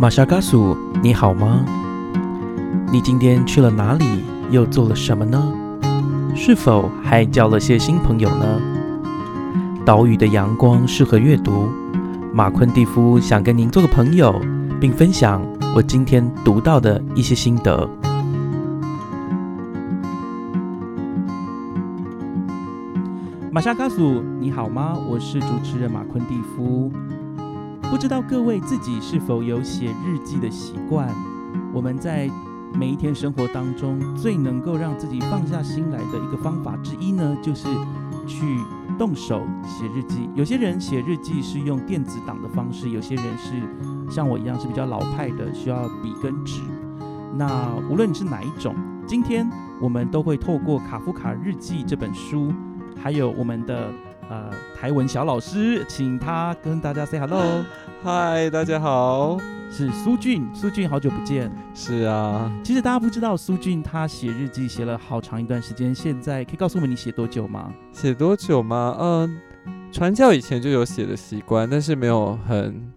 玛莎嘎苏，你好吗？你今天去了哪里？又做了什么呢？是否还交了些新朋友呢？岛屿的阳光适合阅读。马昆蒂夫想跟您做个朋友，并分享我今天读到的一些心得。玛莎嘎苏，你好吗？我是主持人马昆蒂夫。不知道各位自己是否有写日记的习惯？我们在每一天生活当中，最能够让自己放下心来的一个方法之一呢，就是去动手写日记。有些人写日记是用电子档的方式，有些人是像我一样是比较老派的，需要笔跟纸。那无论你是哪一种，今天我们都会透过《卡夫卡日记》这本书，还有我们的。呃，台文小老师，请他跟大家 say hello。嗨，大家好，是苏俊。苏俊，好久不见。是啊，其实大家不知道，苏俊他写日记写了好长一段时间。现在可以告诉我们你写多久吗？写多久吗？嗯，传教以前就有写的习惯，但是没有很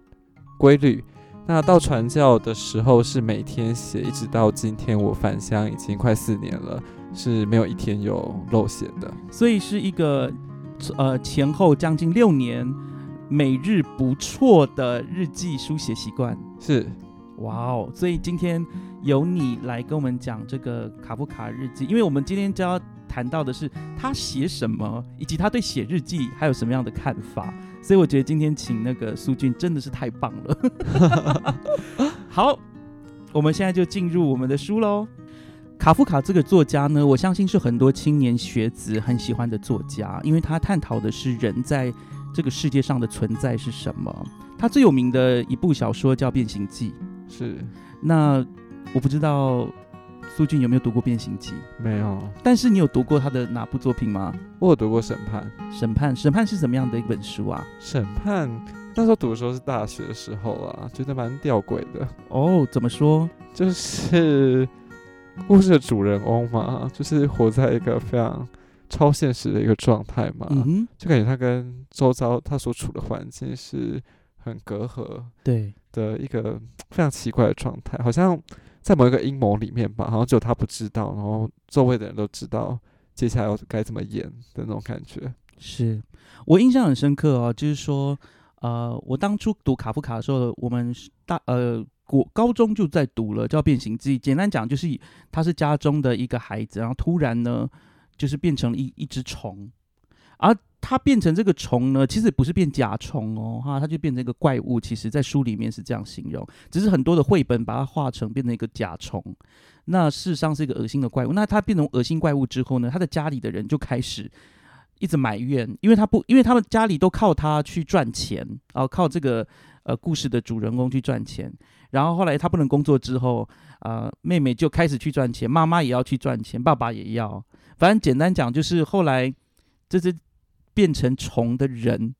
规律。那到传教的时候是每天写，一直到今天我返乡已经快四年了，是没有一天有漏写的。所以是一个。呃，前后将近六年，每日不错的日记书写习惯是，哇哦！所以今天由你来跟我们讲这个卡夫卡日记，因为我们今天就要谈到的是他写什么，以及他对写日记还有什么样的看法。所以我觉得今天请那个苏俊真的是太棒了。好，我们现在就进入我们的书喽。卡夫卡这个作家呢，我相信是很多青年学子很喜欢的作家，因为他探讨的是人在这个世界上的存在是什么。他最有名的一部小说叫《变形记》，是。那我不知道苏俊有没有读过《变形记》？没有。但是你有读过他的哪部作品吗？我有读过《审判》。审判，审判是什么样的一本书啊？审判那时候读的时候是大学的时候啊，觉得蛮吊诡的。哦，怎么说？就是。故事的主人翁嘛，就是活在一个非常超现实的一个状态嘛，就感觉他跟周遭他所处的环境是很隔阂，对的一个非常奇怪的状态，好像在某一个阴谋里面吧，好像只有他不知道，然后周围的人都知道接下来要该怎么演的那种感觉。是我印象很深刻哦，就是说，呃，我当初读卡夫卡的时候，我们大呃。国高中就在读了，叫《变形记》。简单讲，就是他是家中的一个孩子，然后突然呢，就是变成了一一只虫。而他变成这个虫呢，其实不是变甲虫哦，哈，他就变成一个怪物。其实，在书里面是这样形容，只是很多的绘本把它画成变成一个甲虫。那事实上是一个恶心的怪物。那他变成恶心怪物之后呢，他的家里的人就开始一直埋怨，因为他不，因为他们家里都靠他去赚钱，啊，靠这个呃故事的主人公去赚钱。然后后来他不能工作之后，啊，妹妹就开始去赚钱，妈妈也要去赚钱，爸爸也要。反正简单讲，就是后来这只变成虫的人，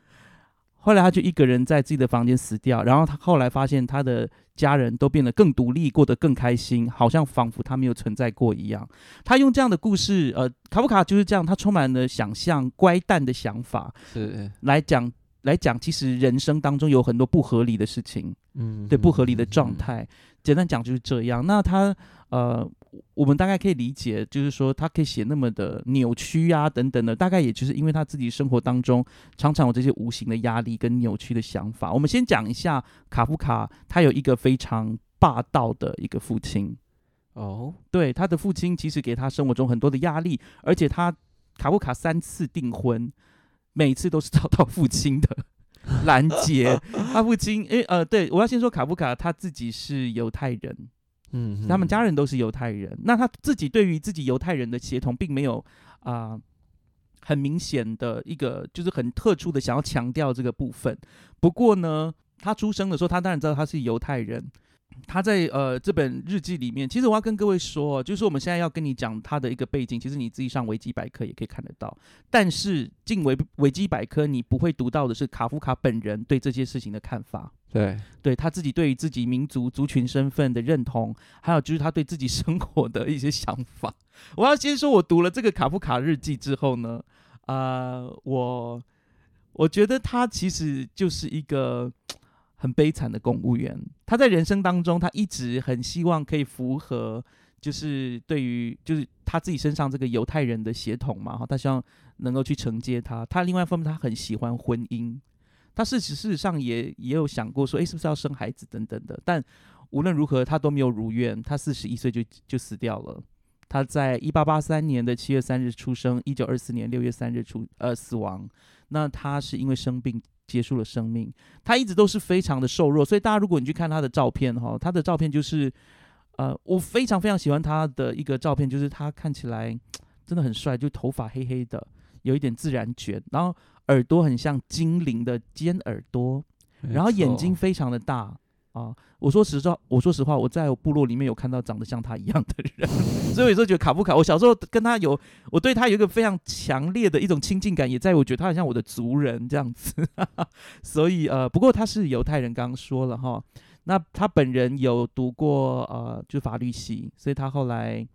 后来他就一个人在自己的房间死掉。然后他后来发现他的家人都变得更独立，过得更开心，好像仿佛他没有存在过一样。他用这样的故事，呃，卡夫卡就是这样，他充满了想象、乖诞的想法，是来讲。来讲，其实人生当中有很多不合理的事情，嗯，对，不合理的状态。简单讲就是这样。那他呃，我们大概可以理解，就是说他可以写那么的扭曲啊，等等的，大概也就是因为他自己生活当中常常有这些无形的压力跟扭曲的想法。我们先讲一下卡夫卡，他有一个非常霸道的一个父亲。哦，对，他的父亲其实给他生活中很多的压力，而且他卡夫卡三次订婚。每次都是遭到父亲的 拦截。他 父亲，诶，呃，对我要先说卡夫卡他自己是犹太人，嗯，他们家人都是犹太人。那他自己对于自己犹太人的协同，并没有啊很明显的一个，就是很特殊的想要强调这个部分。不过呢，他出生的时候，他当然知道他是犹太人。他在呃这本日记里面，其实我要跟各位说，就是我们现在要跟你讲他的一个背景，其实你自己上维基百科也可以看得到。但是进维维基百科，你不会读到的是卡夫卡本人对这些事情的看法。对，对他自己对于自己民族族群身份的认同，还有就是他对自己生活的一些想法。我要先说，我读了这个卡夫卡日记之后呢，呃，我我觉得他其实就是一个。很悲惨的公务员。他在人生当中，他一直很希望可以符合，就是对于就是他自己身上这个犹太人的血统嘛，哈，他希望能够去承接他。他另外一方面，他很喜欢婚姻，他事实事实上也也有想过说，诶，是不是要生孩子等等的。但无论如何，他都没有如愿，他四十一岁就就死掉了。他在一八八三年的七月三日出生，一九二四年六月三日出呃死亡。那他是因为生病结束了生命。他一直都是非常的瘦弱，所以大家如果你去看他的照片哈，他的照片就是呃，我非常非常喜欢他的一个照片，就是他看起来 真的很帅，就头发黑黑的，有一点自然卷，然后耳朵很像精灵的尖耳朵，然后眼睛非常的大。啊，我说实话，我说实话，我在部落里面有看到长得像他一样的人，所以有时候觉得卡夫卡。我小时候跟他有，我对他有一个非常强烈的一种亲近感，也在我觉得他很像我的族人这样子。所以呃，不过他是犹太人，刚刚说了哈。那他本人有读过呃，就法律系，所以他后来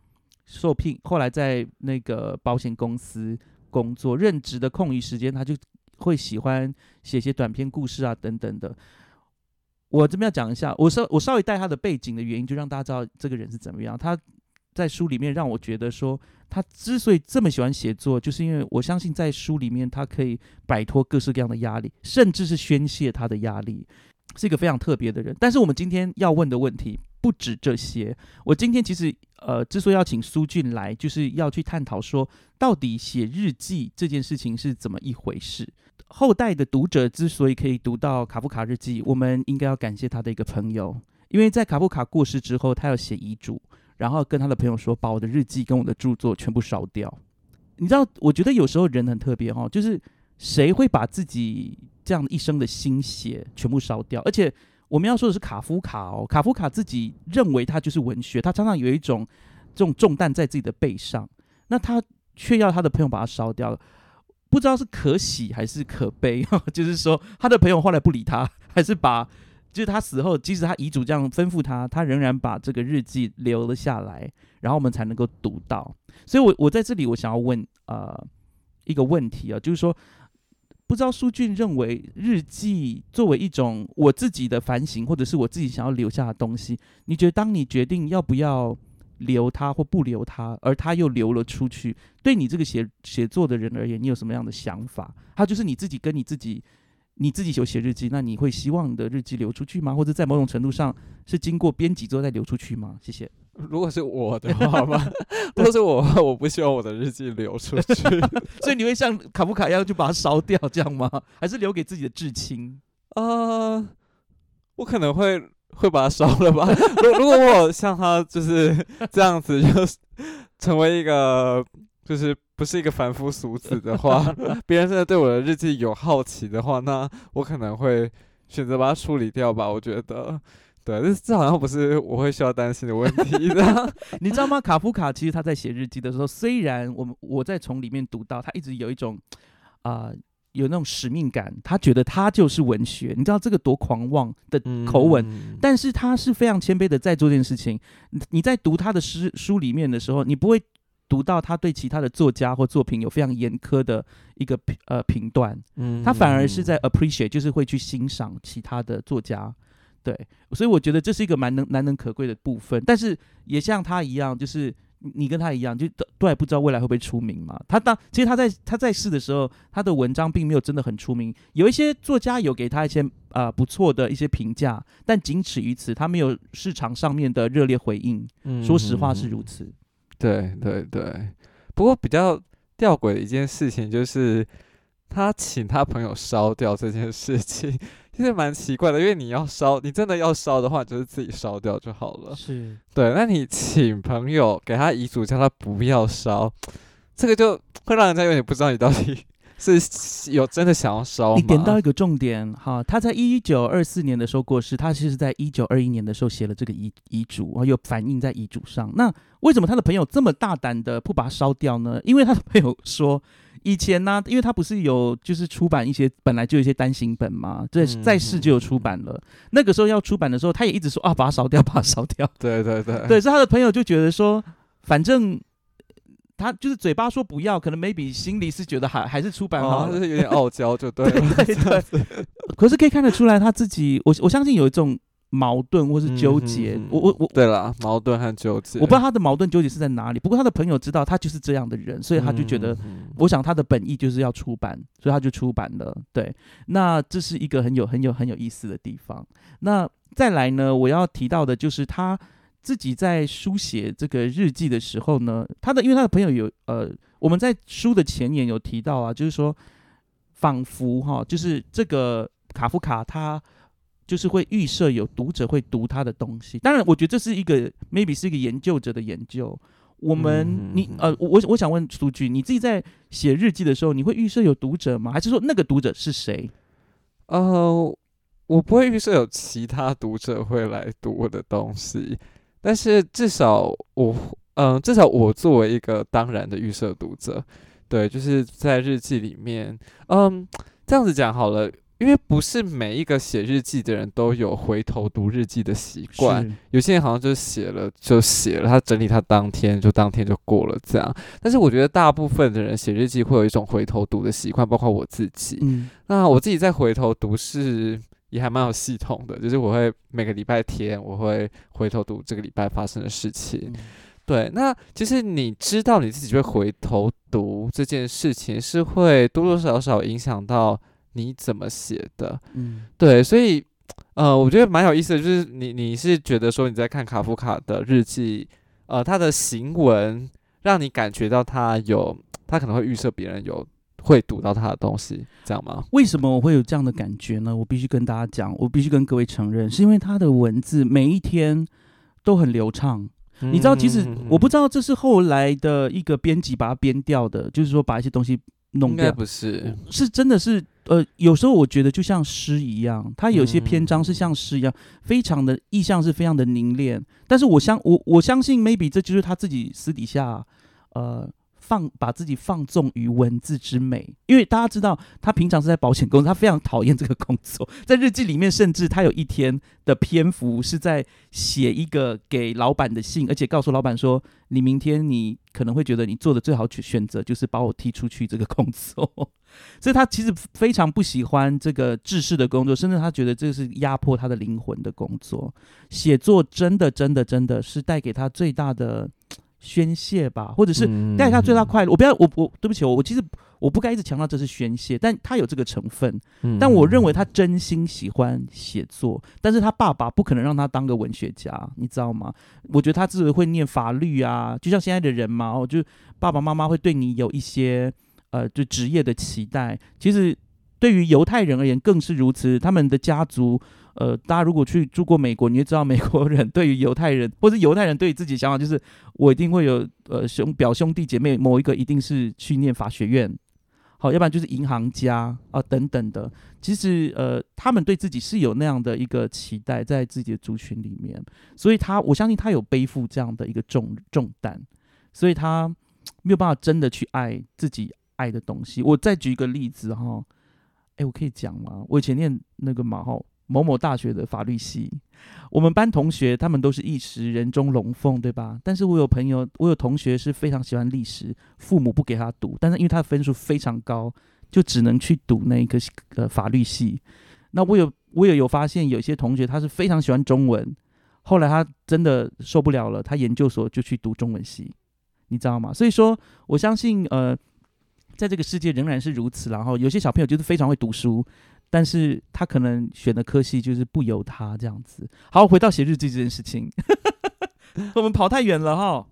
受聘，后来在那个保险公司工作，任职的空余时间，他就会喜欢写些短篇故事啊等等的。我这边要讲一下，我稍我稍微带他的背景的原因，就让大家知道这个人是怎么样。他在书里面让我觉得说，他之所以这么喜欢写作，就是因为我相信在书里面他可以摆脱各式各样的压力，甚至是宣泄他的压力，是一个非常特别的人。但是我们今天要问的问题不止这些。我今天其实呃，之所以要请苏俊来，就是要去探讨说，到底写日记这件事情是怎么一回事。后代的读者之所以可以读到卡夫卡日记，我们应该要感谢他的一个朋友，因为在卡夫卡过世之后，他要写遗嘱，然后跟他的朋友说，把我的日记跟我的著作全部烧掉。你知道，我觉得有时候人很特别哈，就是谁会把自己这样一生的心血全部烧掉？而且我们要说的是卡夫卡哦，卡夫卡自己认为他就是文学，他常常有一种这种重担在自己的背上，那他却要他的朋友把它烧掉。不知道是可喜还是可悲，就是说他的朋友后来不理他，还是把，就是他死后，即使他遗嘱这样吩咐他，他仍然把这个日记留了下来，然后我们才能够读到。所以，我我在这里，我想要问呃一个问题啊，就是说，不知道苏俊认为日记作为一种我自己的反省，或者是我自己想要留下的东西，你觉得当你决定要不要？留他或不留他，而他又流了出去。对你这个写写作的人而言，你有什么样的想法？他就是你自己跟你自己，你自己有写日记，那你会希望你的日记流出去吗？或者在某种程度上是经过编辑之后再流出去吗？谢谢。如果是我的话吧，如果是我，我不希望我的日记流出去，所以你会像卡夫卡一样就把它烧掉，这样吗？还是留给自己的至亲？啊，我可能会。会把它烧了吧？如如果我像他就是 这样子，就是成为一个就是不是一个凡夫俗子的话，别人真的对我的日记有好奇的话，那我可能会选择把它处理掉吧。我觉得，对，这这好像不是我会需要担心的问题的。你知道吗？卡夫卡其实他在写日记的时候，虽然我们我在从里面读到，他一直有一种啊。有那种使命感，他觉得他就是文学，你知道这个多狂妄的口吻，但是他是非常谦卑的在做这件事情。你在读他的诗书里面的时候，你不会读到他对其他的作家或作品有非常严苛的一个评呃评断，他反而是在 appreciate，就是会去欣赏其他的作家。对，所以我觉得这是一个蛮能难能可贵的部分，但是也像他一样，就是。你跟他一样，就都都还不知道未来会不会出名嘛？他当其实他在他在世的时候，他的文章并没有真的很出名。有一些作家有给他一些啊不错的一些评价，但仅此于此，他没有市场上面的热烈回应。说实话是如此。对对对，不过比较吊诡的一件事情就是，他请他朋友烧掉这件事情。其实蛮奇怪的，因为你要烧，你真的要烧的话，就是自己烧掉就好了。是对，那你请朋友给他遗嘱，叫他不要烧，这个就会让人家有点不知道你到底是有真的想要烧？你点到一个重点哈，他在一九二四年的时候过世，他其实在一九二一年的时候写了这个遗遗嘱，然后又反映在遗嘱上。那为什么他的朋友这么大胆的不把它烧掉呢？因为他的朋友说。以前呢，因为他不是有就是出版一些本来就有一些单行本嘛，在在世就有出版了。那个时候要出版的时候，他也一直说啊，把它烧掉，把它烧掉。对对对，对，所以他的朋友就觉得说，反正他就是嘴巴说不要，可能 maybe 心里是觉得还还是出版好哦，就是有点傲娇，就对了。对对可是可以看得出来他自己，我我相信有一种矛盾或是纠结。我我我对了，矛盾和纠结，我不知道他的矛盾纠结是在哪里，不过他的朋友知道他就是这样的人，所以他就觉得，我想他的本意就是要出版，所以他就出版了。对，那这是一个很有很有很有意思的地方。那再来呢，我要提到的就是他自己在书写这个日记的时候呢，他的因为他的朋友有呃，我们在书的前言有提到啊，就是说仿佛哈，就是这个卡夫卡他。就是会预设有读者会读他的东西，当然，我觉得这是一个 maybe 是一个研究者的研究。我们，嗯你呃，我我我想问苏菊，你自己在写日记的时候，你会预设有读者吗？还是说那个读者是谁？呃，我不会预设有其他读者会来读我的东西，但是至少我，嗯、至少我作为一个当然的预设读者，对，就是在日记里面，嗯，这样子讲好了。因为不是每一个写日记的人都有回头读日记的习惯，有些人好像就写了就写了，他整理他当天就当天就过了这样。但是我觉得大部分的人写日记会有一种回头读的习惯，包括我自己。嗯那我自己在回头读是也还蛮有系统的，就是我会每个礼拜天我会回头读这个礼拜发生的事情。嗯对，那其实你知道你自己会回头读这件事情，是会多多少少影响到你怎么写的。嗯对，所以呃，我觉得蛮有意思的，就是你你是觉得说你在看卡夫卡的日记，呃，他的行文让你感觉到他有他可能会预设别人有会读到他的东西，这样吗？为什么我会有这样的感觉呢？我必须跟大家讲，我必须跟各位承认，是因为他的文字每一天都很流畅。你知道，其实我不知道这是后来的一个编辑把它编掉的，就是说把一些东西弄掉，应该不是，是真的是呃，有时候我觉得就像诗一样，它有些篇章是像诗一样，非常的意象是非常的凝练。但是我相我我相信，maybe 这就是他自己私底下呃放把自己放纵于文字之美，因为大家知道他平常是在保险公司，他非常讨厌这个工作。在日记里面，甚至他有一天的篇幅是在写一个给老板的信，而且告诉老板说：“你明天你可能会觉得你做的最好选择就是把我踢出去这个工作。”所以他其实非常不喜欢这个制式的工作，甚至他觉得这是压迫他的灵魂的工作。写作真的真的真的是带给他最大的宣泄吧，或者是嗯带给他最大快乐。我不要，我我对不起，我我其实我不该一直强调这是宣泄，但他有这个成分。嗯但我认为他真心喜欢写作，但是他爸爸不可能让他当个文学家，你知道吗？我觉得他之所以会念法律啊，就像现在的人嘛，哦，就爸爸妈妈会对你有一些呃，就职业的期待。其实对于犹太人而言更是如此，他们的家族。呃，大家如果去住过美国，你就知道美国人对于犹太人，或是犹太人对于自己的想法，就是我一定会有呃兄表兄弟姐妹，某一个一定是去念法学院，好，要不然就是银行家啊等等的。其实呃，他们对自己是有那样的一个期待，在自己的族群里面，所以他我相信他有背负这样的一个重重担，所以他没有办法真的去爱自己爱的东西。我再举一个例子哈，哎，我可以讲吗？我以前念那个嘛哈。某某大学的法律系，我们班同学他们都是一时人中龙凤，对吧？但是我有朋友，我有同学是非常喜欢历史，父母不给他读，但是因为他的分数非常高，就只能去读那个呃法律系。那我有我也有发现，有些同学他是非常喜欢中文，后来他真的受不了了，他研究所就去读中文系，你知道吗？所以说，我相信呃，在这个世界仍然是如此。然后有些小朋友就是非常会读书。但是他可能选的科系就是不由他这样子。好，回到写日记这件事情，我们跑太远了哈。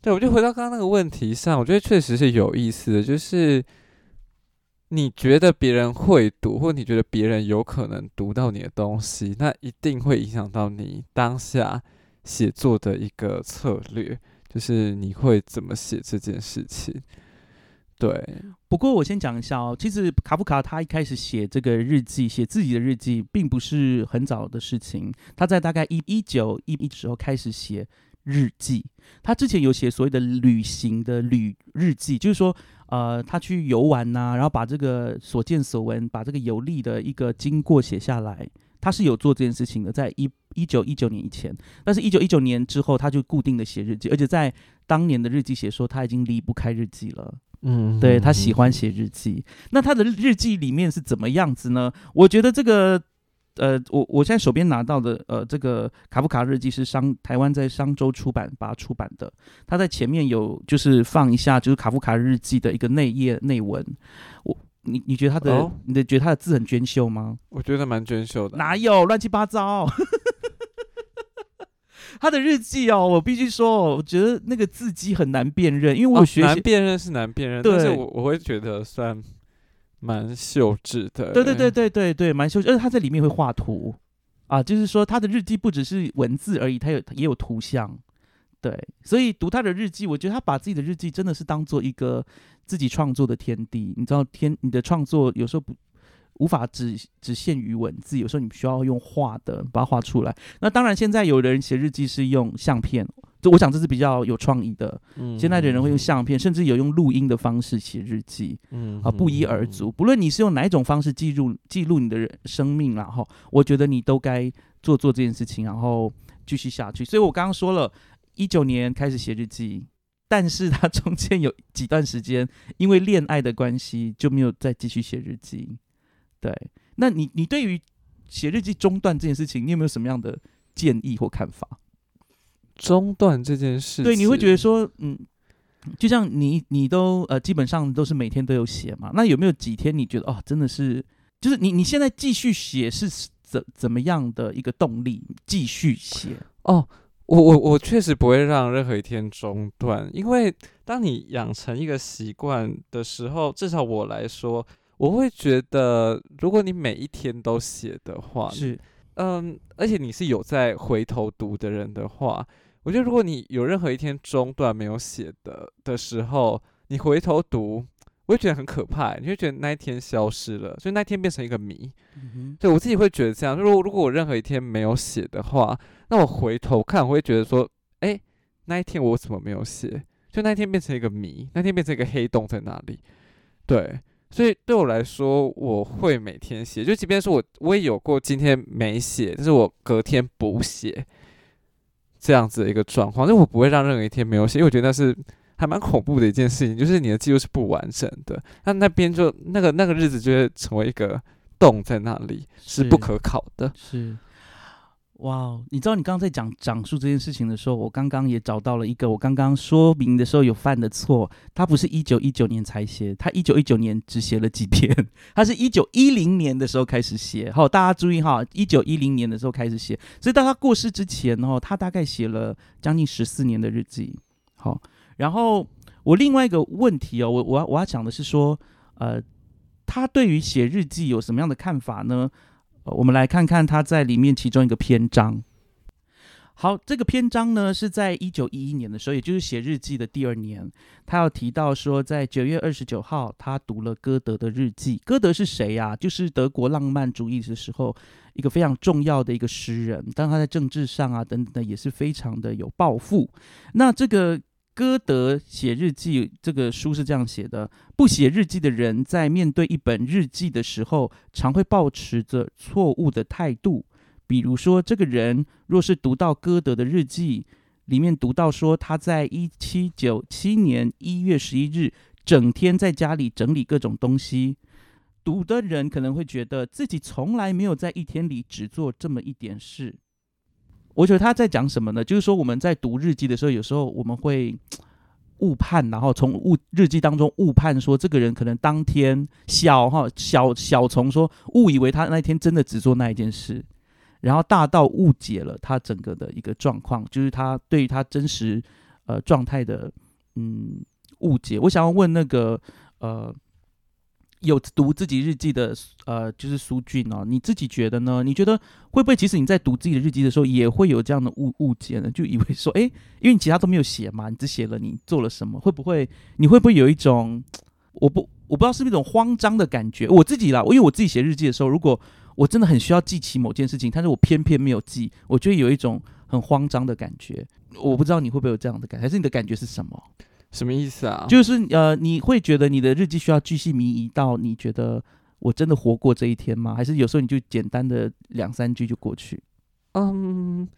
对，我就回到刚刚那个问题上，我觉得确实是有意思的，就是你觉得别人会读，或你觉得别人有可能读到你的东西，那一定会影响到你当下写作的一个策略，就是你会怎么写这件事情。对，不过我先讲一下哦，其实卡夫卡他一开始写这个日记，写自己的日记，并不是很早的事情。他在大概一一九一一时候开始写日记。他之前有写所谓的旅行的旅日记，就是说，呃，他去游玩呐、然后把这个所见所闻，把这个游历的一个经过写下来。他是有做这件事情的，在一一九一九年以前，但是一九一九年之后，他就固定的写日记，而且在当年的日记写说他已经离不开日记了。嗯，对他喜欢写日记。那他的日记里面是怎么样子呢？我觉得这个，呃，我我现在手边拿到的，呃，这个卡夫卡日记是商台湾在商周出版把它出版的。他在前面有就是放一下，就是卡夫卡日记的一个内页内文。我你你觉得他的、哦你的觉得他的字很娟秀吗？我觉得蛮娟秀的。哪有乱七八糟？他的日记哦，我必须说，我觉得那个字迹很难辨认，因为我学习难辨认是难辨认，但是对我我会觉得算蛮秀智的。对对对对对对，蛮秀智，而且他在里面会画图啊，就是说他的日记不只是文字而已，他有也有图像。对，所以读他的日记，我觉得他把自己的日记真的是当做一个自己创作的天地。你知道，天你的创作有时候不无法只只限于文字，有时候你需要用画的把它画出来。那当然，现在有的人写日记是用相片，这我想这是比较有创意的。嗯现在的人会用相片，甚至有用录音的方式写日记。嗯啊，不一而足。不论你是用哪一种方式记录记录你的人生命，然后我觉得你都该做做这件事情，然后继续下去。所以我刚刚说了，一九年开始写日记，但是他中间有几段时间因为恋爱的关系就没有再继续写日记。对，那你你对于写日记中断这件事情，你有没有什么样的建议或看法？中断这件事情，对，你会觉得说，嗯，就像你你都呃基本上都是每天都有写嘛，那有没有几天你觉得哦，真的是，就是你你现在继续写是怎怎么样的一个动力继续写？哦，我我我确实不会让任何一天中断，因为当你养成一个习惯的时候，至少我来说，我会觉得，如果你每一天都写的话，是嗯，而且你是有在回头读的人的话，我觉得如果你有任何一天中断没有写的的时候，你回头读，我会觉得很可怕，你会觉得那一天消失了，所以那一天变成一个谜。嗯对我自己会觉得这样，如果如果我任何一天没有写的话，那我回头看，我会觉得说，哎、那一天我怎么没有写？就那一天变成一个谜，那天变成一个黑洞在哪里？对，所以对我来说，我会每天写，就即便是我我也有过今天没写，但是我隔天补写这样子的一个状况，但我不会让任何一天没有写，因为我觉得那是还蛮恐怖的一件事情，就是你的记录是不完整的，那那边就那个那个日子就会成为一个洞在那里，是不可考的。是。哇，你知道你刚刚在讲讲述这件事情的时候，我刚刚也找到了一个我刚刚说明的时候有犯的错。他不是一九一九年才写，他一九一九年只写了几篇，他是一九一零年的时候开始写。好，大家注意哈，一九一零年的时候开始写，所以到他过世之前哦，他大概写了将近十四年的日记。好，然后我另外一个问题哦，我我要我要讲的是说，呃，他对于写日记有什么样的看法呢？我们来看看他在里面其中一个篇章。好，这个篇章呢是在一九一一年的时候，也就是写日记的第二年，他要提到说，在九月二十九号，他读了歌德的日记。歌德是谁呀、就是德国浪漫主义的时候一个非常重要的一个诗人，但他在政治上啊等等的也是非常的有抱负。那这个歌德写日记这个书是这样写的：不写日记的人，在面对一本日记的时候，常会保持着错误的态度。比如说，这个人若是读到歌德的日记，里面读到说他在一七九七年一月十一日整天在家里整理各种东西，读的人可能会觉得自己从来没有在一天里只做这么一点事。我觉得他在讲什么呢？就是说我们在读日记的时候，有时候我们会误判，然后从误日记当中误判说这个人可能当天小哈小小从说误以为他那天真的只做那一件事，然后大到误解了他整个的一个状况，就是他对于他真实呃状态的嗯误解。我想要问那个呃有读自己日记的呃就是苏俊哦，你自己觉得呢？你觉得会不会其实你在读自己的日记的时候也会有这样的误误解呢？就以为说，诶，因为你其他都没有写嘛，你只写了你做了什么，会不会你会不会有一种我不我不知道是不是一种慌张的感觉？我自己啦，因为我自己写日记的时候，如果我真的很需要记起某件事情，但是我偏偏没有记，我就会有一种很慌张的感觉。我不知道你会不会有这样的感觉，还是你的感觉是什么？什么意思啊？就是呃，你会觉得你的日记需要巨细靡遗到你觉得我真的活过这一天吗？还是有时候你就简单的两三句就过去？嗯，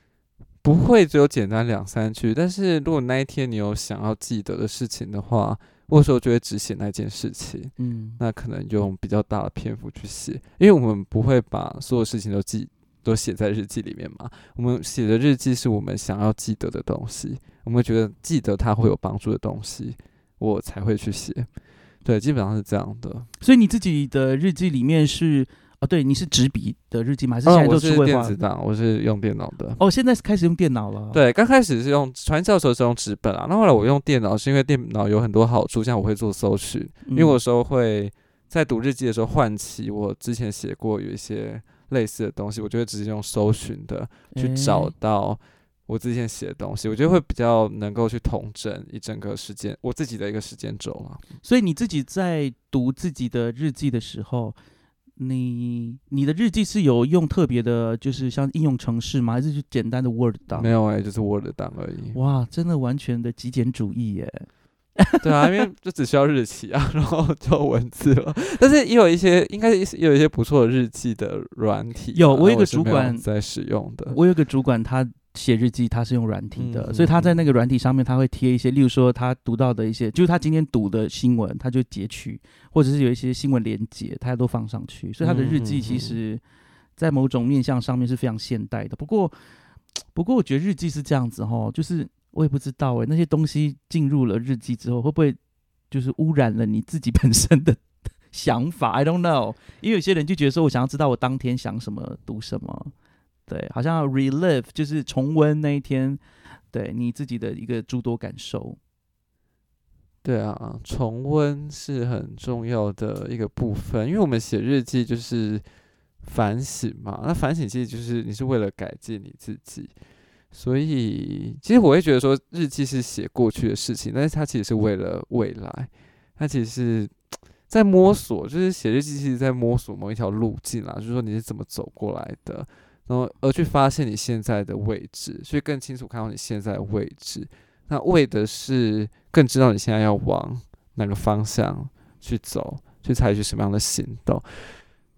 不会只有简单两三句，但是如果那一天你有想要记得的事情的话，我有时候就会只写那件事情。嗯，那可能用比较大的篇幅去写，因为我们不会把所有事情都记都写在日记里面嘛。我们写的日记是我们想要记得的东西，我们觉得记得它会有帮助的东西，我才会去写。对，基本上是这样的。所以你自己的日记里面是哦，对，你是纸笔的日记吗？还是现在都是电子？档，我是用电脑的。哦，现在是开始用电脑了。，对，刚开始是用传教的时候是用纸本啊，那后来我用电脑是因为电脑有很多好处，像我会做搜寻，因为我有时候会在读日记的时候唤起我之前写过有一些类似的东西，我就会直接用搜寻的去找诶到我之前写的东西，我觉得会比较能够去统整一整个时间我自己的一个时间轴啊。所以你自己在读自己的日记的时候，你你的日记是有用特别的，就是像应用程式吗？还是就简单的 Word 档没？有哎、就是 Word 档而已。哇，真的完全的极简主义耶！对啊，因为 就只需要日期啊，然后就文字了。但是也有一些，应该是也有一些不错的日记的软体啊。有我有个主管在使用的。我有个主管，他写日记，他是用软体的，嗯所以他在那个软体上面，他会贴一些，例如说他读到的一些，就是他今天读的新闻，他就截取，或者是有一些新闻连接，他都放上去。所以他的日记其实，在某种面向上面是非常现代的。不过，不过我觉得日记是这样子哈，就是我也不知道诶、那些东西进入了日记之后，会不会就是污染了你自己本身的想法？I don't know，因为有些人就觉得说我想要知道我当天想什么，读什么。对，好像 relive 就是重温那一天，对你自己的一个诸多感受。对啊，重温是很重要的一个部分，因为我们写日记就是反省嘛。那反省其实就是你是为了改进你自己，所以其实我会觉得说，日记是写过去的事情，但是它其实是为了未来，它其实是在摸索，就是写日记其实在摸索某一条路径啦，就是说你是怎么走过来的，然后而去发现你现在的位置，所以更清楚看到你现在的位置。那为的是更知道你现在要往哪个方向去走，去采取什么样的行动。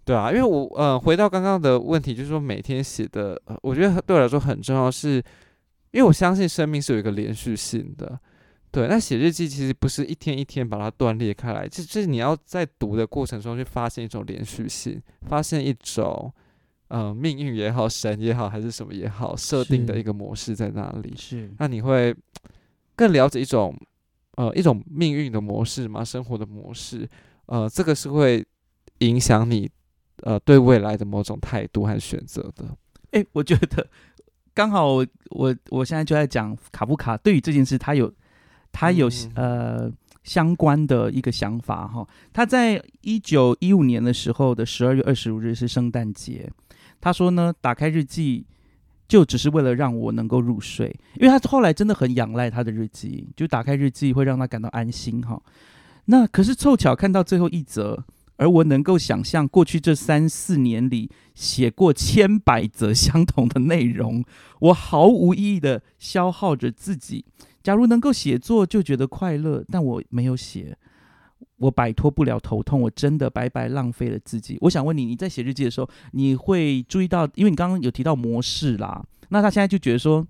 对啊，因为我呃回到刚刚的问题，就是说每天写的，我觉得对我来说很重要是，因为我相信生命是有一个连续性的。对，那写日记其实不是一天一天把它断裂开来，就是你要在读的过程中去发现一种连续性，发现一种呃命运也好，神也好，还是什么也好，设定的一个模式在哪里。是那你会更了解一种呃一种命运的模式吗？生活的模式，呃，这个是会影响你呃对未来的某种态度和选择的。哎、我觉得刚好我我我现在就在讲卡夫卡对于这件事，他有他有、嗯呃相关的一个想法哈。他在一九一五年的时候的十二月二十五日是圣诞节，他说呢，打开日记。就只是为了让我能够入睡，因为他后来真的很仰赖他的日记，就打开日记会让他感到安心哈。那可是凑巧看到最后一则，而我能够想象过去这三四年里写过千百则相同的内容，我毫无意义的消耗着自己。假如能够写作，就觉得快乐，但我没有写，我摆脱不了头痛，我真的白白浪费了自己。我想问你，你在写日记的时候，你会注意到，因为你刚刚有提到模式啦，那他现在就觉得说，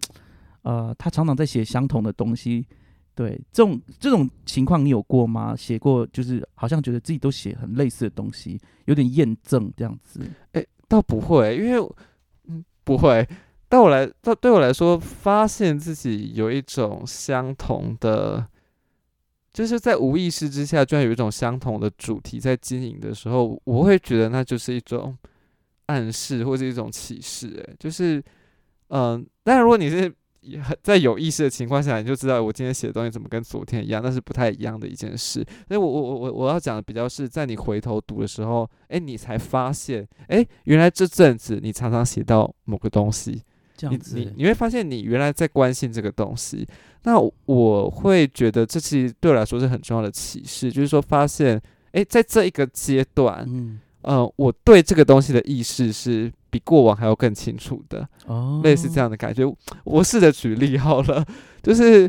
呃，他常常在写相同的东西。对这种这种情况，你有过吗？写过就是好像觉得自己都写很类似的东西，有点验证这样子。倒不会，因为嗯不会。但我来，对对我来说，发现自己有一种相同的，就是在无意识之下，居然有一种相同的主题在经营的时候，我会觉得那就是一种暗示或是一种启示。诶，就是，嗯、但如果你是在有意识的情况下，你就知道我今天写的东西怎么跟昨天一样，那是不太一样的一件事。所以我我我我我要讲的比较是在你回头读的时候，哎、你才发现，哎、原来这阵子你常常写到某个东西，这样子，你你会发现你原来在关心这个东西。那我我会觉得这其实对我来说是很重要的启示，就是说发现，哎、在这一个阶段，嗯，呃，我对这个东西的意识是比过往还要更清楚的。哦，类似这样的感觉。我试着举例好了，就是，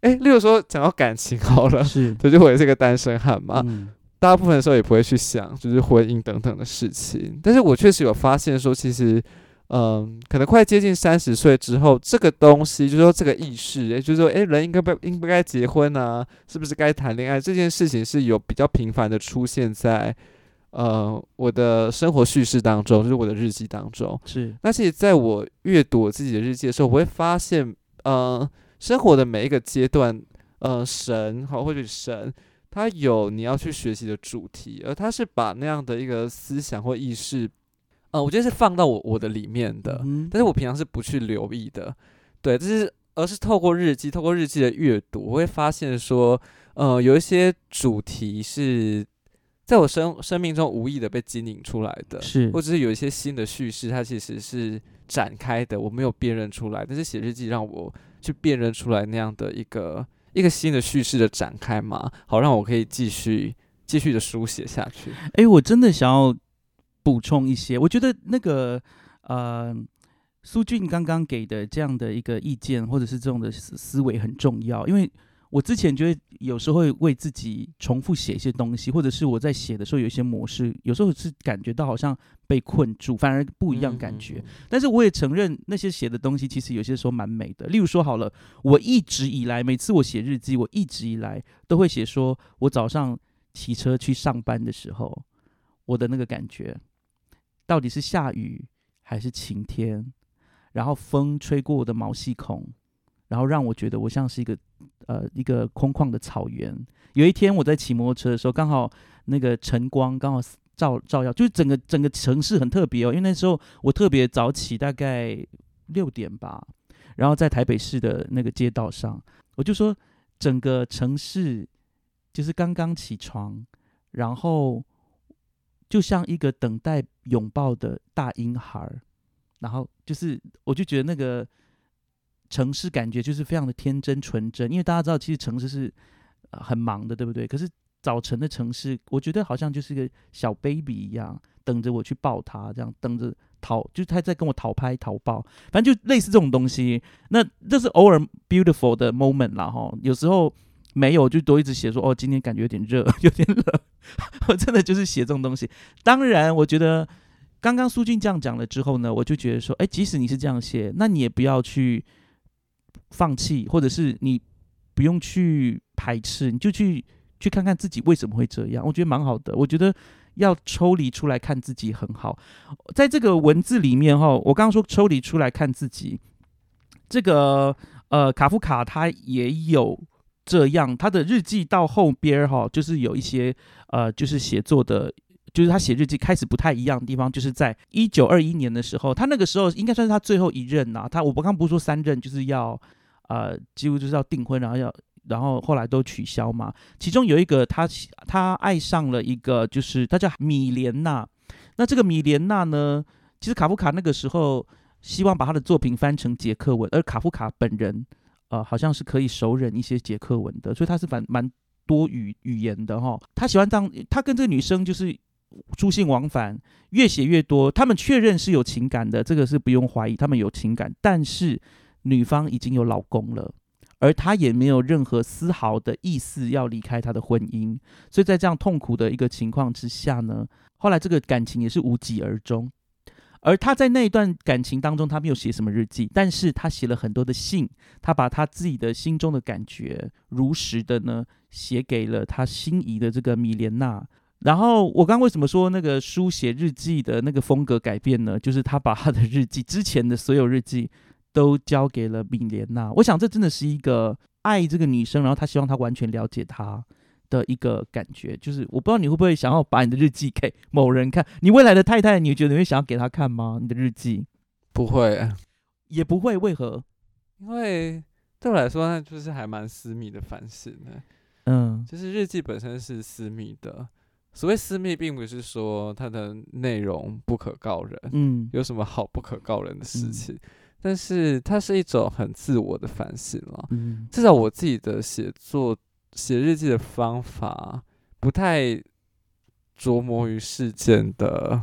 哎、例如说讲到感情好了，是，对，就我也是个单身汉嘛。嗯大部分的时候也不会去想就是婚姻等等的事情。但是我确实有发现说，其实。嗯，可能快接近三十岁之后，这个东西就是说这个意识，也就是说，诶，人应该不应不该结婚啊？是不是该谈恋爱？这件事情是有比较频繁的出现在呃我的生活叙事当中，就是我的日记当中。是，那其实在我阅读我自己的日记的时候，我会发现，呃，生活的每一个阶段，呃，神好或者神，他有你要去学习的主题，而他是把那样的一个思想或意识。呃，我觉得是放到我我的里面的，但是我平常是不去留意的，对，这是而是透过日记，透过日记的阅读，我会发现说，呃，有一些主题是在我生生命中无意的被经营出来的，是，或者是有一些新的叙事，它其实是展开的，我没有辨认出来，但是写日记让我去辨认出来那样的一个一个新的叙事的展开嘛，好让我可以继续继续的书写下去。哎，我真的想要。补充一些，我觉得那个呃，苏俊刚刚给的这样的一个意见，或者是这种的思思维很重要，因为我之前觉得有时候会为自己重复写一些东西，或者是我在写的时候有一些模式，有时候是感觉到好像被困住，反而不一样感觉。但是我也承认那些写的东西其实有些时候蛮美的。例如说好了，我一直以来每次我写日记，我一直以来都会写说我早上骑车去上班的时候，我的那个感觉。到底是下雨还是晴天？然后风吹过我的毛细孔，然后让我觉得我像是一个呃一个空旷的草原。有一天我在骑摩托车的时候，刚好那个晨光刚好照照耀，就是整个整个城市很特别哦。因为那时候我特别早起，大概六点吧，然后在台北市的那个街道上，我就说整个城市就是刚刚起床，然后。就像一个等待拥抱的大婴孩儿，然后就是，我就觉得那个城市感觉就是非常的天真纯真，因为大家知道，其实城市是很忙的，对不对？可是早晨的城市，我觉得好像就是一个小 baby 一样，等着我去抱他，这样等着讨，就是他在跟我讨拍、讨抱，反正就类似这种东西。那这是偶尔 beautiful 的 moment 啦，哈，有时候。没有，就都一直写说哦，今天感觉有点热，有点冷。我真的就是写这种东西。当然，我觉得刚刚苏俊这样讲了之后呢，我就觉得说，哎，即使你是这样写，那你也不要去放弃，或者是你不用去排斥，你就去去看看自己为什么会这样。我觉得蛮好的。我觉得要抽离出来看自己很好。在这个文字里面哈，我刚刚说抽离出来看自己，这个呃，卡夫卡他也有。这样，他的日记到后边哈，就是有一些呃，就是写作的，就是他写日记开始不太一样的地方，就是在一九二一年的时候，他那个时候应该算是他最后一任呐。他我刚刚不是说三任就是要呃，几乎就是要订婚，然后要然后后来都取消嘛。其中有一个他他爱上了一个，就是他叫米莲娜。那这个米莲娜呢，其实卡夫卡那个时候希望把他的作品翻成捷克文，而卡夫卡本人。呃，好像是可以熟忍一些捷克文的，所以他是蛮蛮多语语言的哈。他喜欢当他跟这个女生就是书信往返，越写越多。他们确认是有情感的，这个是不用怀疑，他们有情感。但是女方已经有老公了，而他也没有任何丝毫的意思要离开他的婚姻。所以在这样痛苦的一个情况之下呢，后来这个感情也是无疾而终。而他在那一段感情当中，他没有写什么日记，但是他写了很多的信，他把他自己的心中的感觉如实的呢写给了他心仪的这个米莲娜。然后我刚为什么说那个书写日记的那个风格改变呢？就是他把他的日记之前的所有日记都交给了米莲娜。我想这真的是一个爱这个女生，然后他希望她完全了解他。的一个感觉，就是我不知道你会不会想要把你的日记给某人看，你未来的太太，你觉得你会想要给她看吗？你的日记不会，也不会，为何？因为对我来说，那就是还蛮私密的反省呢。嗯，就是日记本身是私密的，所谓私密，并不是说它的内容不可告人，嗯，有什么好不可告人的事情，但是它是一种很自我的反省了。嗯，至少我自己的写作。写日记的方法不太琢磨于事件的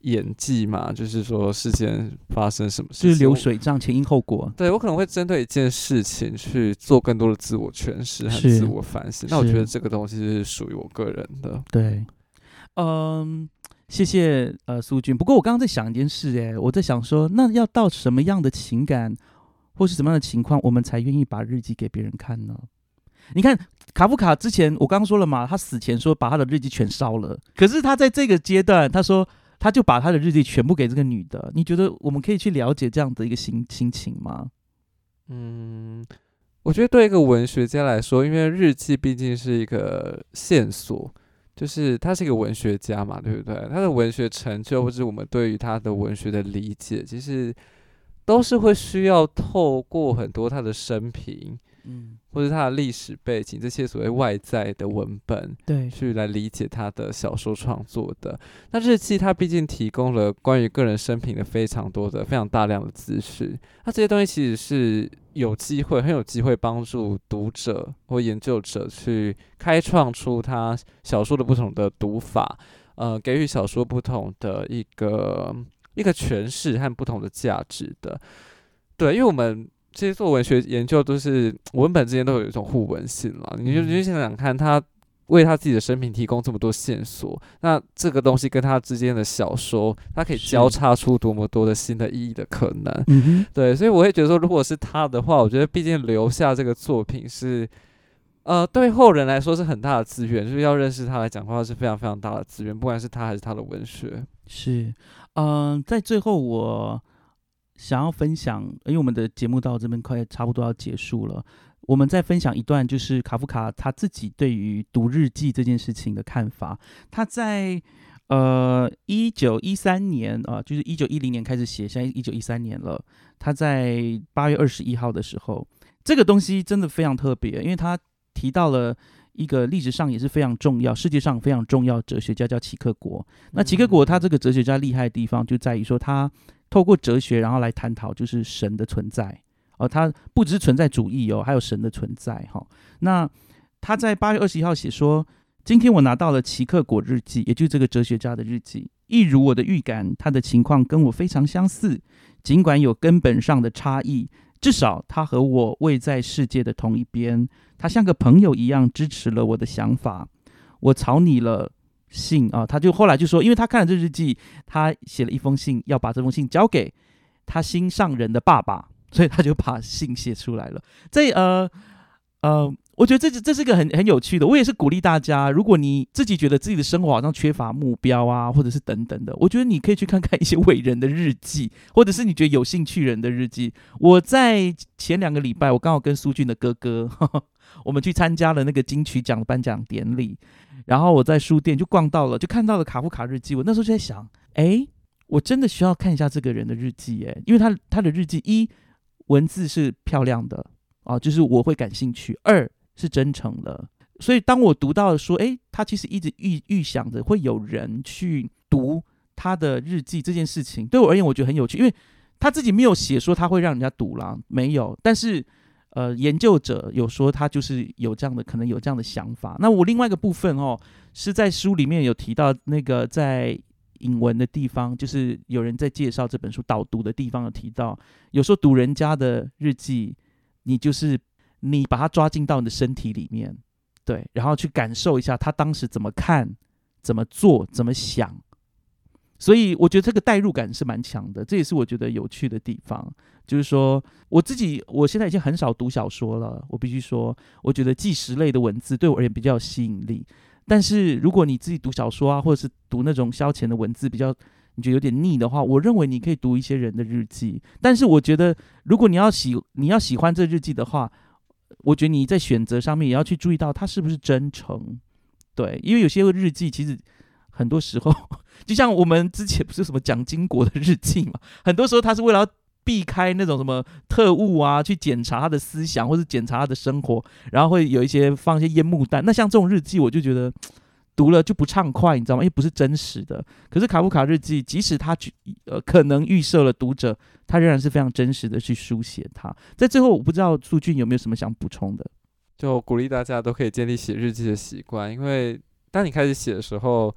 演技嘛，就是说事件发生什么事，就是流。水账前因后果。对我可能会针对一件事情去做更多的自我诠释和自我反省。那我觉得这个东西是属于我个人的。对，嗯，谢谢呃苏军。不过我刚刚在想一件事，哎，我在想说，那要到什么样的情感或是什么样的情况，我们才愿意把日记给别人看呢？你看卡夫卡之前，我刚刚说了嘛，他死前说把他的日记全烧了，可是他在这个阶段，他说他就把他的日记全部给这个女的。你觉得我们可以去了解这样的一个心心情吗？嗯，我觉得对一个文学家来说，因为日记毕竟是一个线索，就是他是一个文学家嘛，对不对？他的文学成就或者我们对于他的文学的理解，其实都是会需要透过很多他的生平嗯，或者他的历史背景这些所谓外在的文本。对，去来理解他的小说创作的。那日记它毕竟提供了关于个人生平的非常多的、非常大量的资讯。那这些东西其实是有机会、很有机会帮助读者或研究者去开创出他小说的不同的读法，呃，给予小说不同的一个一个诠释和不同的价值的。对，因为我们这些做文学研究都是文本之间都有一种互文性了。你就你就想想看，他为他自己的生平提供这么多线索，那这个东西跟他之间的小说，它可以交叉出多么多的新的意义的可能。嗯，对，所以我会觉得说，如果是他的话，我觉得毕竟留下这个作品是，呃，对后人来说是很大的资源，就是要认识他来讲的话是非常非常大的资源，不管是他还是他的文学。是，嗯、在最后我想要分享，因为我们的节目到这边快差不多要结束了，我们再分享一段，就是卡夫卡他自己对于读日记这件事情的看法。他在呃一九一三年啊、就是一九一零年开始写，现在一九一三年了。他在八月二十一号的时候，这个东西真的非常特别，因为他提到了。一个历史上也是非常重要、世界上非常重要哲学家叫齐克果，那齐克果他这个哲学家厉害的地方就在于说，他透过哲学然后来探讨就是神的存在。哦，他不只是存在主义哦，还有神的存在哈、那他在八月二十一号写说，今天我拿到了齐克果日记，也就是这个哲学家的日记，一如我的预感，他的情况跟我非常相似，尽管有根本上的差异，至少他和我位在世界的同一边，他像个朋友一样支持了我的想法。我草拟了信啊，他就后来就说，因为他看了这日记，他写了一封信，要把这封信交给他心上人的爸爸，所以他就把信写出来了。这呃呃，我觉得这这是个很很有趣的。我也是鼓励大家，如果你自己觉得自己的生活好像缺乏目标啊，或者是等等的，我觉得你可以去看看一些伟人的日记，或者是你觉得有兴趣人的日记。我在前两个礼拜，我刚好跟苏俊的哥哥，我们去参加了那个金曲奖的颁奖典礼，然后我在书店就逛到了，就看到了卡夫卡日记。我那时候就在想，哎，我真的需要看一下这个人的日记，哎，因为他他的日记一文字是漂亮的啊，就是我会感兴趣；二是真诚的。所以当我读到说，哎，他其实一直预预想着会有人去读他的日记这件事情，对我而言，我觉得很有趣，因为他自己没有写说他会让人家读啦，没有，但是。呃，研究者有说他就是有这样的可能有这样的想法。那我另外一个部分哦，是在书里面有提到那个在引文的地方，就是有人在介绍这本书导读的地方有提到，有时候读人家的日记，你就是你把它抓进到你的身体里面，对，然后去感受一下他当时怎么看、怎么做、怎么想。所以我觉得这个代入感是蛮强的，这也是我觉得有趣的地方。就是说，我自己我现在已经很少读小说了，我必须说，我觉得纪实类的文字对我而言比较有吸引力。但是如果你自己读小说啊，或者是读那种消遣的文字，比较你觉得有点腻的话，我认为你可以读一些人的日记。但是我觉得，如果你要喜你要喜欢这日记的话，我觉得你在选择上面也要去注意到他是不是真诚。对，因为有些日记其实很多时候，就像我们之前不是什么蒋经国的日记嘛，很多时候他是为了避开那种什么特务啊，去检查他的思想或者检查他的生活，然后会有一些放一些烟幕弹。那像这种日记，我就觉得读了就不畅快，你知道吗？因为不是真实的。可是卡夫卡日记，即使他去呃可能预设了读者，他仍然是非常真实的去书写它。在最后，我不知道苏俊有没有什么想补充的？就鼓励大家都可以建立写日记的习惯，因为当你开始写的时候，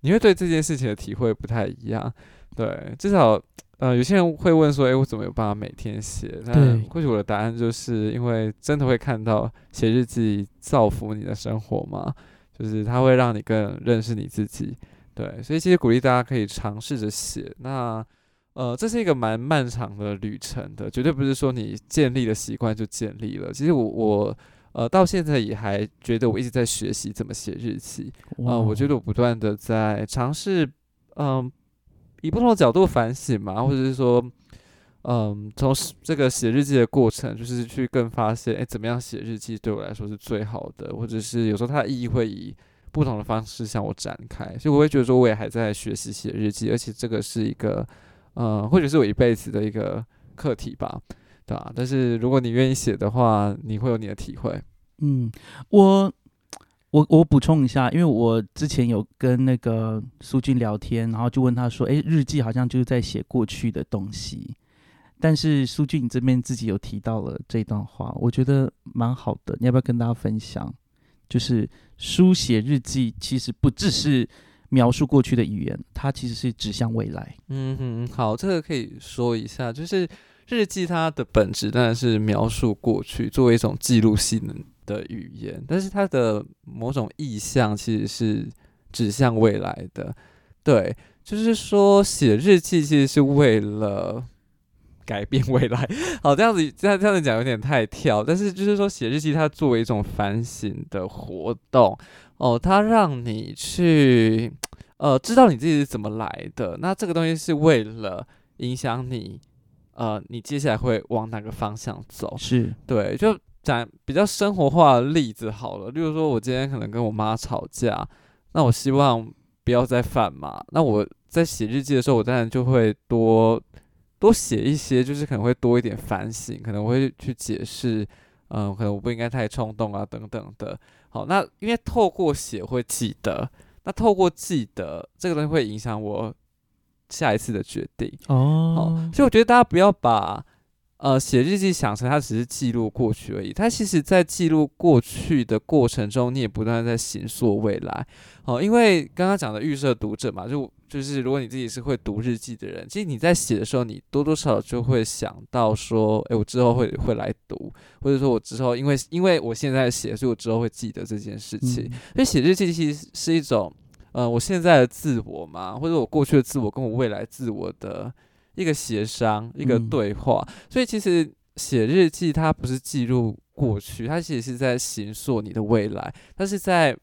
你会对这件事情的体会不太一样。对，至少呃，有些人会问说，诶，我怎么有办法每天写？那或许我的答案就是因为真的会看到写日记造福你的生活嘛，就是它会让你更认识你自己。对，所以其实鼓励大家可以尝试着写。那呃，这是一个蛮漫长的旅程的，绝对不是说你建立了习惯就建立了。其实我我呃到现在也还觉得我一直在学习怎么写日记啊，我觉得我不断的在尝试，嗯，以不同的角度反省嘛，或者是说，嗯，从这个写日记的过程，就是去更发现，哎，怎么样写日记对我来说是最好的，或者是有时候它的意义会以不同的方式向我展开，所以我会觉得说我也还在学习写日记，而且这个是一个。嗯，或者是我一辈子的一个课题吧，对吧？但是如果你愿意写的话，你会有你的体会。嗯，我我我补充一下，因为我之前有跟那个苏俊聊天，然后就问他说：“诶，日记好像就是在写过去的东西。”但是苏俊这边自己有提到了这段话，我觉得蛮好的，你要不要跟大家分享？就是书写日记其实不只是。描述过去的语言，它其实是指向未来。嗯哼，好，这个可以说一下，就是日记它的本质当然是描述过去，作为一种记录性的语言，但是它的某种意向其实是指向未来的。对，就是说写日记其实是为了改变未来。好，这样子这样这样子讲有点太跳，但是就是说写日记它作为一种反省的活动。哦，它让你去，呃，知道你自己是怎么来的。那这个东西是为了影响你，呃，你接下来会往哪个方向走？是对，就讲比较生活化的例子好了。例如说，我今天可能跟我妈吵架，那我希望不要再犯嘛。那我在写日记的时候，我当然就会多多写一些，就是可能会多一点反省，可能会去解释。嗯，可能我不应该太冲动啊，等等的。好，那因为透过写会记得，那透过记得这个东西会影响我下一次的决定哦。所以我觉得大家不要把呃写日记想成它只是记录过去而已，它其实在记录过去的过程中，你也不断在形塑未来。哦，因为刚刚讲的预设读者嘛，就。就是如果你自己是会读日记的人，其实你在写的时候，你多多少少就会想到说，诶，我之后会会来读，或者说我之后因为因为我现在写，所以我之后会记得这件事情。所以写日记其实是一种，呃，我现在的自我嘛，或者我过去的自我跟我未来自我的一个协商，一个对话。所以其实写日记它不是记录过去，它其实是在形塑你的未来，它是在，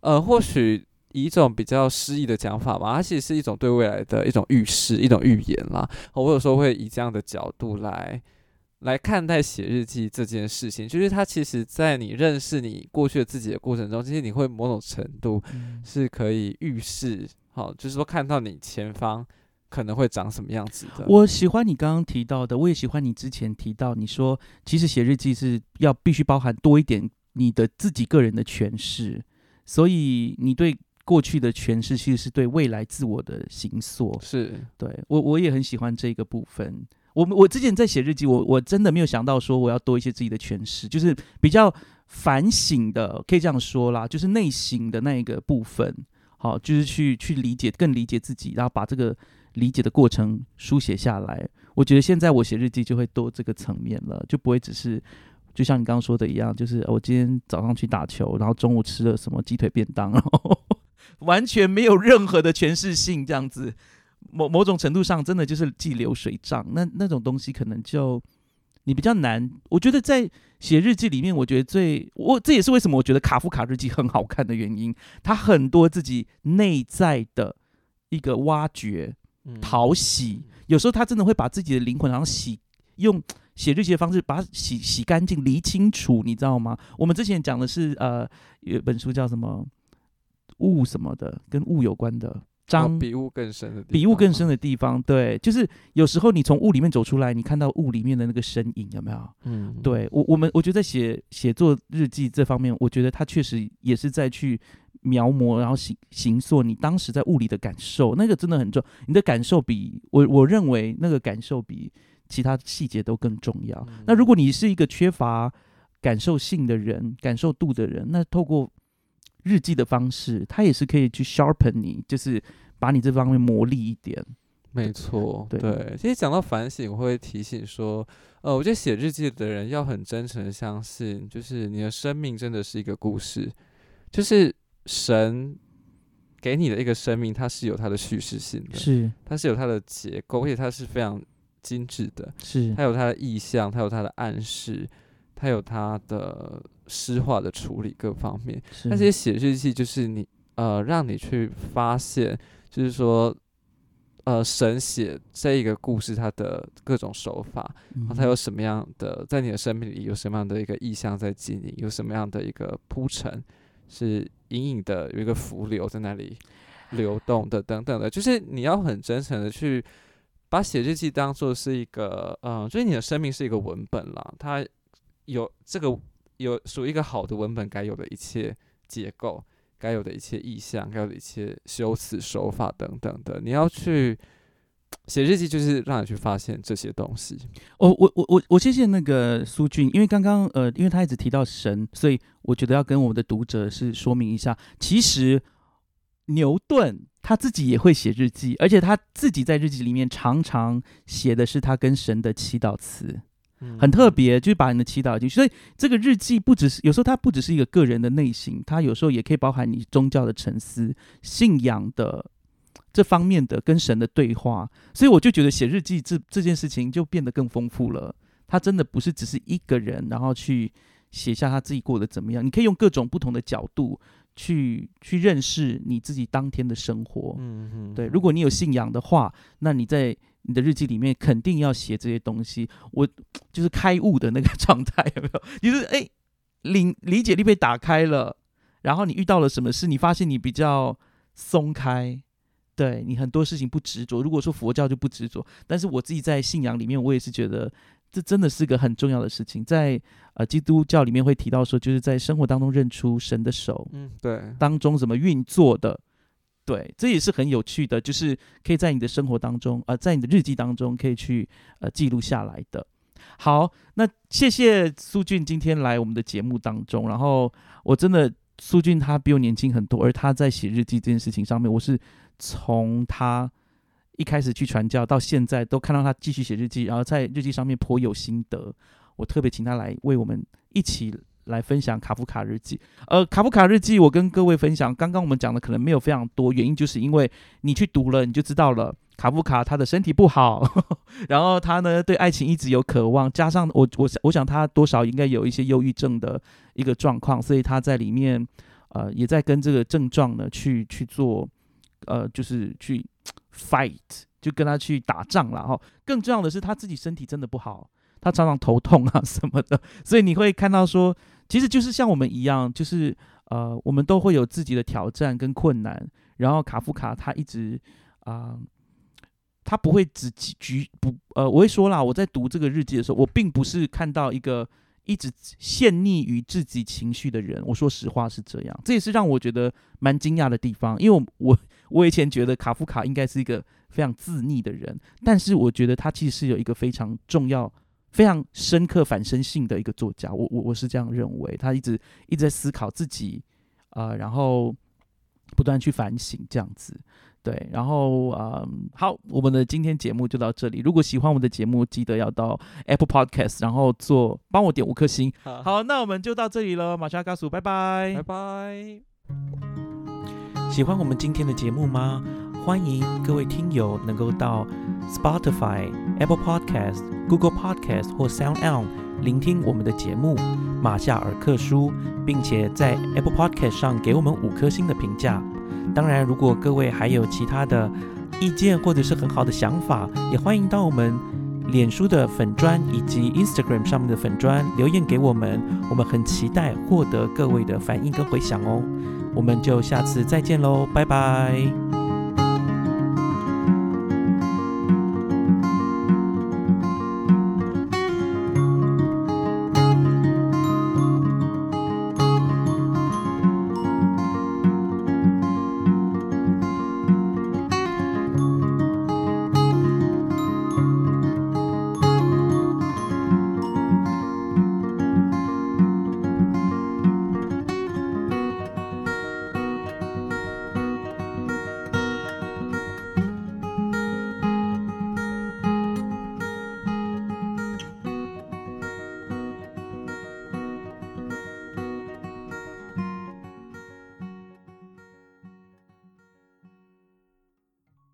呃，或许。以一种比较诗意的讲法嘛，它其实是一种对未来的一种预示、一种预言啦。我有时候会以这样的角度来来看待写日记这件事情，就是它其实，在你认识你过去的自己的过程中，其实你会某种程度是可以预示，好，就是说看到你前方可能会长什么样子的。我喜欢你刚刚提到的，我也喜欢你之前提到，你说其实写日记是要必须包含多一点你的自己个人的诠释，所以你对。过去的诠释其实是对未来自我的形塑，是对我我也很喜欢这个部分。我我之前在写日记，我我真的没有想到说我要多一些自己的诠释，就是比较反省的，可以这样说啦，就是内心的那一个部分，好，就是去去理解，更理解自己，然后把这个理解的过程书写下来。我觉得现在我写日记就会多这个层面了，就不会只是。就像你刚刚说的一样，就是我今天早上去打球，然后中午吃了什么鸡腿便当，然后 完全没有任何的诠释性，这样子，某某种程度上真的就是记流水账。那那种东西可能就你比较难。我觉得在写日记里面，我觉得最我这也是为什么我觉得卡夫卡日记很好看的原因，他很多自己内在的一个挖掘、淘洗，有时候他真的会把自己的灵魂然后洗用。写日记的方式，把它洗洗干净、理清楚，你知道吗？我们之前讲的是，呃，有本书叫什么“雾”什么的，跟雾有关的张，比雾更深的，比雾更深的地方。对，就是有时候你从雾里面走出来，你看到雾里面的那个身影，有没有？嗯，对我，我们我觉得写写作日记这方面，我觉得他确实也是在去描摹，然后形形塑你当时在物理的感受，那个真的很重。你的感受比我，我认为那个感受比。其他细节都更重要。那如果你是一个缺乏感受性的人、感受度的人，那透过日记的方式，它也是可以去 sharpen 你，就是把你这方面磨砺一点。没错，对对。其实讲到反省，我会提醒说，呃，我觉得写日记的人要很真诚的相信，就是你的生命真的是一个故事，就是神给你的一个生命，它是有它的叙事性的，是。它是有它的结构，而且它是非常精致的，是。它有它的意象，它有它的暗示，它有它的诗化的处理各方面。是，那些写日记就是你呃，让你去发现，就是说。呃，神写这一个故事，它的各种手法，然后它有什么样的，在你的生命里有什么样的一个意象在经营，有什么样的一个铺陈，是隐隐的有一个浮流在那里流动的等等的，就是你要很真诚的去把写日记当做是一个，嗯，就是你的生命是一个文本啦，它有这个有属于一个好的文本该有的一切结构。该有的一切意象，该有的一切修辞手法等等的，你要去写日记，就是让你去发现这些东西。我我我我我谢谢那个苏俊，因为刚刚呃，因为他一直提到神，所以我觉得要跟我们的读者是说明一下，其实牛顿他自己也会写日记，而且他自己在日记里面常常写的是他跟神的祈祷词。很特别，就是把你的祈祷进去。所以这个日记不只是有时候它不只是一个个人的内心，它有时候也可以包含你宗教的沉思、信仰的这方面的跟神的对话。所以我就觉得写日记这这件事情就变得更丰富了。他真的不是只是一个人，然后去写下他自己过得怎么样。你可以用各种不同的角度去去认识你自己当天的生活。嗯嗯，对。如果你有信仰的话，那你在。你的日记里面肯定要写这些东西，我就是开悟的那个状态，有没有？就是哎，理理解力被打开了，然后你遇到了什么事，你发现你比较松开，对你很多事情不执着。如果说佛教就不执着，但是我自己在信仰里面，我也是觉得这真的是个很重要的事情。在呃基督教里面会提到说，就是在生活当中认出神的手，嗯，对，当中怎么运作的。对，这也是很有趣的，就是可以在你的生活当中，呃，在你的日记当中可以去呃记录下来的。好，那谢谢苏俊今天来我们的节目当中。然后我真的苏俊他比我年轻很多，而他在写日记这件事情上面，我是从他一开始去传教到现在，都看到他继续写日记，然后在日记上面颇有心得。我特别请他来为我们一起。来分享卡夫卡日记。呃，卡夫卡日记，我跟各位分享，刚刚我们讲的可能没有非常多，原因就是因为你去读了，你就知道了。卡夫卡他的身体不好，然后他呢对爱情一直有渴望，加上我我想我想他多少应该有一些忧郁症的一个状况，所以他在里面呃也在跟这个症状呢去去做呃就是去 fight，就跟他去打仗了哈。更重要的是他自己身体真的不好。他常常头痛啊 什么的，所以你会看到说，其实就是像我们一样，就是呃，我们都会有自己的挑战跟困难。然后卡夫卡他一直啊，他不会只局不呃，我会说啦，我在读这个日记的时候，我并不是看到一个一直陷溺于自己情绪的人。我说实话是这样，这也是让我觉得蛮惊讶的地方，因为我我我以前觉得卡夫卡应该是一个非常自溺的人，但是我觉得他其实是有一个非常重要。非常深刻反身性的一个作家，我我我是这样认为，他一直一直在思考自己，呃，然后不断去反省这样子，对，然后嗯，好，我们的今天节目就到这里。如果喜欢我们的节目，记得要到 Apple Podcast，然后做帮我点五颗星。好，那我们就到这里了，马上告诉，拜拜，拜拜。喜欢我们今天的节目吗？欢迎各位听友能够到 Spotify、Apple Podcast、Google Podcast 或 Sound On 聆听我们的节目《马夏尔克书》，并且在 Apple Podcast 上给我们五颗星的评价。当然，如果各位还有其他的意见或者是很好的想法，也欢迎到我们脸书的粉砖以及 Instagram 上面的粉砖留言给我们。我们很期待获得各位的反应跟回响哦。我们就下次再见喽，拜拜。